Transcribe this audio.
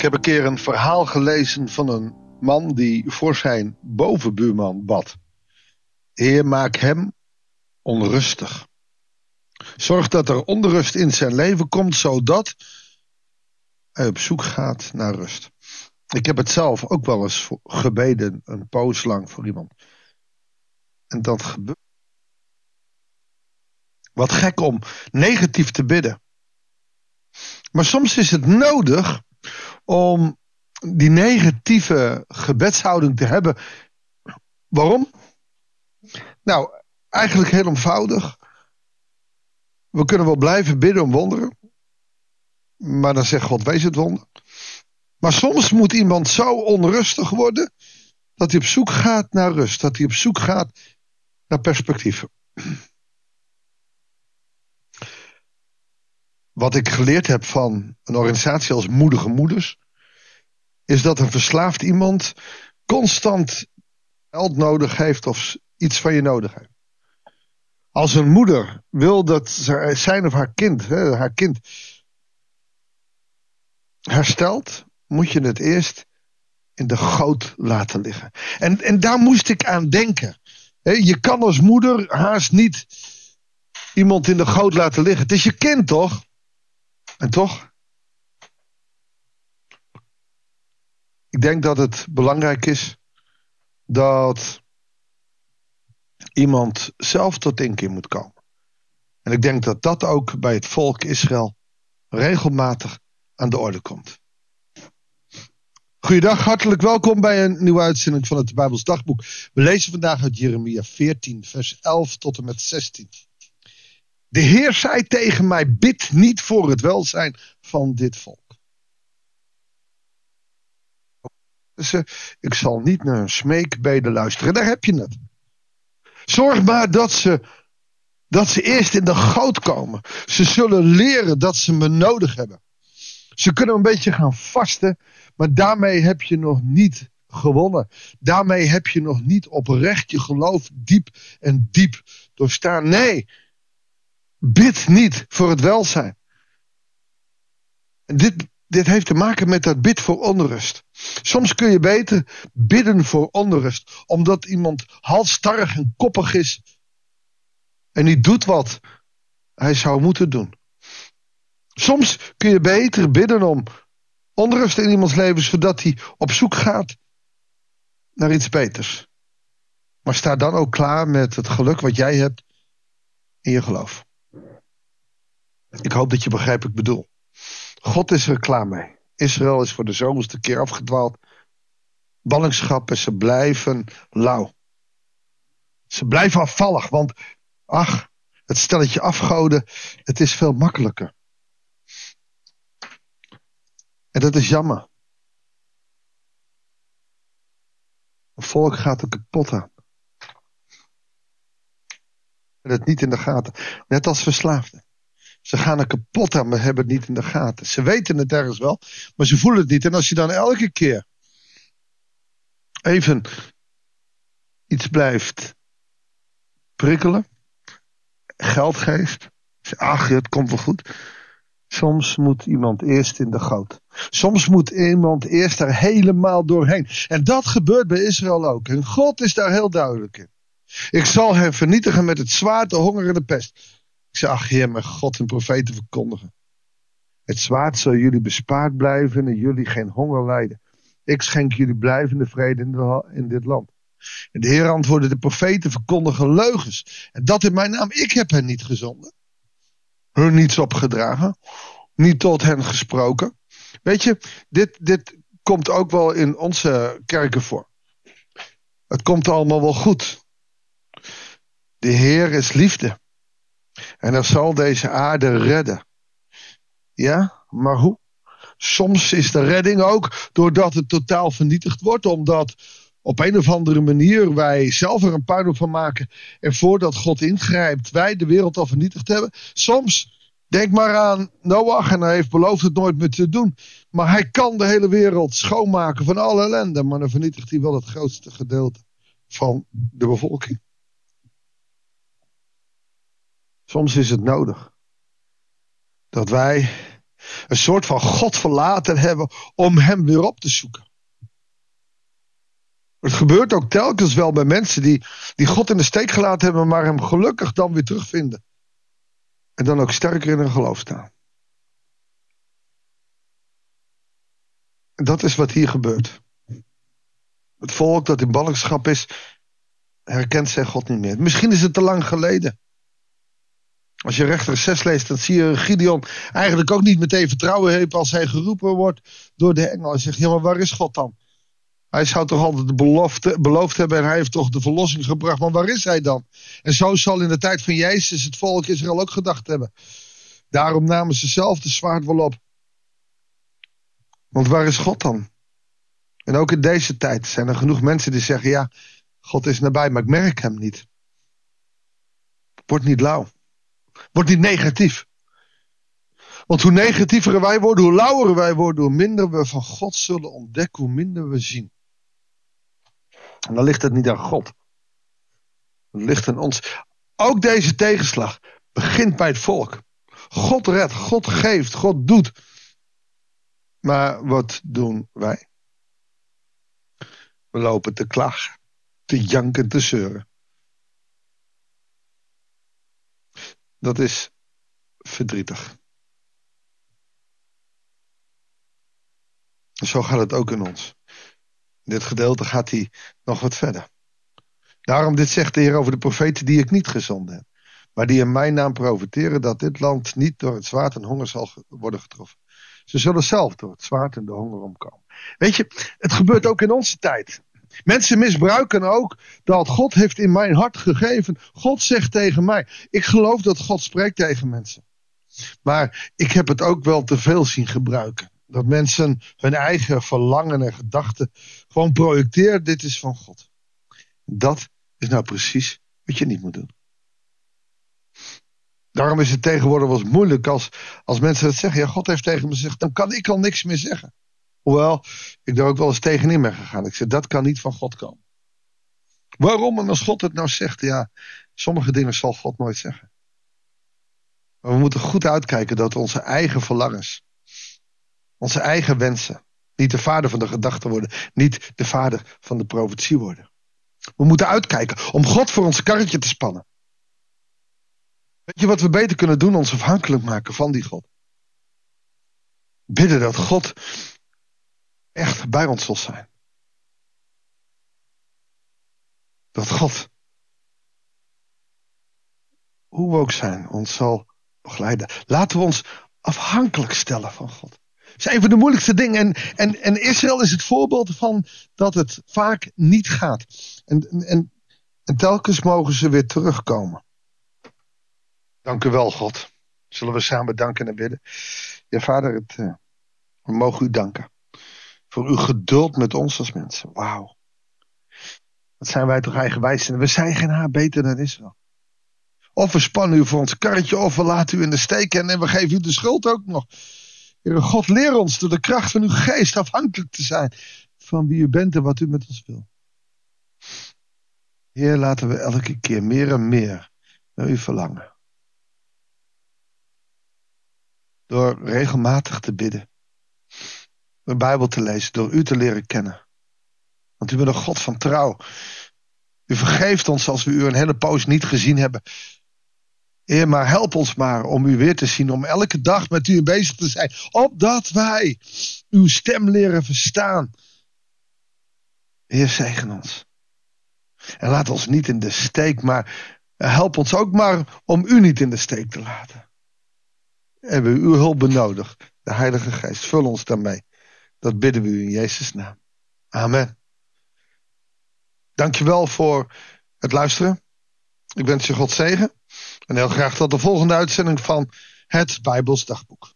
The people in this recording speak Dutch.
Ik heb een keer een verhaal gelezen van een man die voor zijn bovenbuurman bad. Heer, maak hem onrustig. Zorg dat er onrust in zijn leven komt, zodat hij op zoek gaat naar rust. Ik heb het zelf ook wel eens gebeden, een poos lang voor iemand. En dat gebeurt. Wat gek om negatief te bidden. Maar soms is het nodig om die negatieve gebedshouding te hebben. Waarom? Nou, eigenlijk heel eenvoudig. We kunnen wel blijven bidden om wonderen. Maar dan zegt God, wees het wonder. Maar soms moet iemand zo onrustig worden. Dat hij op zoek gaat naar rust. Dat hij op zoek gaat naar perspectieven. Wat ik geleerd heb van een organisatie als Moedige Moeders. Is dat een verslaafd iemand constant geld nodig heeft of iets van je nodig heeft. Als een moeder wil dat zijn of haar kind, hè, haar kind herstelt, moet je het eerst in de goot laten liggen. En, en daar moest ik aan denken. Je kan als moeder haast niet iemand in de goot laten liggen. Het is je kind toch? En toch? Ik denk dat het belangrijk is dat iemand zelf tot inkeer moet komen. En ik denk dat dat ook bij het volk Israël regelmatig aan de orde komt. Goedendag, hartelijk welkom bij een nieuwe uitzending van het Bijbels Dagboek. We lezen vandaag uit Jeremia 14, vers 11 tot en met 16. De Heer zei tegen mij: Bid niet voor het welzijn van dit volk. Ik zal niet naar een smeekbede luisteren. Daar heb je het. Zorg maar dat ze, dat ze eerst in de goot komen. Ze zullen leren dat ze me nodig hebben. Ze kunnen een beetje gaan vasten, maar daarmee heb je nog niet gewonnen. Daarmee heb je nog niet oprecht je geloof diep en diep doorstaan. Nee, bid niet voor het welzijn. En dit, dit heeft te maken met dat bid voor onrust. Soms kun je beter bidden voor onrust, omdat iemand halstarrig en koppig is en niet doet wat hij zou moeten doen. Soms kun je beter bidden om onrust in iemands leven, zodat hij op zoek gaat naar iets beters. Maar sta dan ook klaar met het geluk wat jij hebt in je geloof. Ik hoop dat je begrijpt wat ik bedoel. God is er klaar mee. Israël is voor de zomerste keer afgedwaald. Ballingschap en ze blijven lauw. Ze blijven afvallig, want ach, het stelletje afgoden, het is veel makkelijker. En dat is jammer. Een volk gaat er kapot aan. En het niet in de gaten. Net als verslaafden. Ze gaan er kapot aan, maar hebben het niet in de gaten. Ze weten het ergens wel, maar ze voelen het niet. En als je dan elke keer even iets blijft prikkelen, geld geeft, ach, het komt wel goed. Soms moet iemand eerst in de goot. Soms moet iemand eerst er helemaal doorheen. En dat gebeurt bij Israël ook. En God is daar heel duidelijk in. Ik zal hen vernietigen met het zwaard, de honger en de pest. Ach Heer, mijn God en profeten verkondigen. Het zwaard zal jullie bespaard blijven en jullie geen honger lijden. Ik schenk jullie blijvende vrede in, dit land. En de Heer antwoordde, de profeten verkondigen leugens. En dat in mijn naam, ik heb hen niet gezonden. Hun niets opgedragen. Niet tot hen gesproken. Weet je, dit, dit komt ook wel in onze kerken voor. Het komt allemaal wel goed. De Heer is liefde. En hij zal deze aarde redden. Ja, maar hoe? Soms is de redding ook doordat het totaal vernietigd wordt, omdat op een of andere manier wij zelf er een puinhoop van maken en voordat God ingrijpt, wij de wereld al vernietigd hebben. Soms, denk maar aan Noach en hij heeft beloofd het nooit meer te doen, maar hij kan de hele wereld schoonmaken van alle ellende, maar dan vernietigt hij wel het grootste gedeelte van de bevolking. Soms is het nodig dat wij Een soort van God verlaten hebben om hem weer op te zoeken. Het gebeurt ook telkens wel bij mensen die, die God in de steek gelaten hebben, maar hem gelukkig dan weer terugvinden. En dan ook sterker in hun geloof staan. Dat is wat hier gebeurt. Het volk dat in ballingschap is, herkent zijn God niet meer. Misschien is het te lang geleden. Als je rechter 6 leest, dan zie je Gideon eigenlijk ook niet meteen vertrouwen heeft als hij geroepen wordt door de engel. Hij zegt, ja maar waar is God dan? Hij zou toch altijd de belofte, beloofd hebben en hij heeft toch de verlossing gebracht. Maar waar is hij dan? En zo zal in de tijd van Jezus het volk Israël ook gedacht hebben. Daarom namen ze zelf de zwaard wel op. Want waar is God dan? En ook in deze tijd zijn er genoeg mensen die zeggen: Ja, God is nabij, maar ik merk hem niet. Word niet lauw. Word niet negatief. Want hoe negatiever wij worden, hoe lauwer wij worden, hoe minder we van God zullen ontdekken, hoe minder we zien. En dan ligt het niet aan God. Het ligt aan ons. Ook deze tegenslag begint bij het volk. God redt, God geeft, God doet. Maar wat doen wij? We lopen te klagen, te janken, te zeuren. Dat is verdrietig. Zo gaat het ook in ons. In dit gedeelte gaat hij nog wat verder. Daarom dit zegt de Heer over de profeten die ik niet gezonden heb. Maar die in mijn naam profiteren dat dit land niet door het zwaard en honger zal worden getroffen. Ze zullen zelf door het zwaard en de honger omkomen. Weet je, het gebeurt ook in onze tijd. Mensen misbruiken ook dat God heeft in mijn hart gegeven. God zegt tegen mij. Ik geloof dat God spreekt tegen mensen. Maar ik heb het ook wel te veel zien gebruiken. Dat mensen hun eigen verlangen en gedachten gewoon projecteren. Dit is van God. Dat is nou precies wat je niet moet doen. Daarom is het tegenwoordig wel eens moeilijk als, als mensen dat zeggen. Ja, God heeft tegen me gezegd, dan kan ik al niks meer zeggen. Hoewel, ik daar ook wel eens tegenin ben gegaan. Ik zeg, dat kan niet van God komen. Waarom? En als God het nou zegt, ja, sommige dingen zal God nooit zeggen. Maar we moeten goed uitkijken dat onze eigen verlangens, onze eigen wensen, niet de vader van de gedachten worden, niet de vader van de profetie worden. We moeten uitkijken om God voor ons karretje te spannen. Weet je wat we beter kunnen doen? Ons afhankelijk maken van die God. Bidden dat God echt bij ons zal zijn. Dat God, hoe we ook zijn, ons zal begeleiden. Laten we ons afhankelijk stellen van God. Dat is een van de moeilijkste dingen. En, en, en Israël is het voorbeeld van dat het vaak niet gaat. En, en, en telkens mogen ze weer terugkomen. Dank u wel, God. Zullen we samen danken en bidden? Ja, vader, het, uh, we mogen u danken. Voor uw geduld met ons als mensen. Wauw. Wat zijn wij toch eigenwijs. En we zijn geen haar beter dan Israël. Of we spannen u voor ons karretje, of we laten u in de steek en we geven u de schuld ook nog. Heere God, leer ons door de kracht van uw geest afhankelijk te zijn van wie u bent en wat u met ons wil. Heer, laten we elke keer meer en meer naar u verlangen. Door regelmatig te bidden. De Bijbel te lezen. Door u te leren kennen. Want u bent een God van trouw. U vergeeft ons als we u een hele poos niet gezien hebben. Heer, maar help ons maar om u weer te zien. Om elke dag met u bezig te zijn. Opdat wij uw stem leren verstaan. Heer, zegen ons. En laat ons niet in de steek, maar help ons ook maar om u niet in de steek te laten hebben we uw hulp benodigd. De Heilige Geest, vul ons daarmee. Dat bidden we u in Jezus' naam. Amen. Dankjewel voor het luisteren. Ik wens je God zegen. En heel graag tot de volgende uitzending van het Bijbels Dagboek.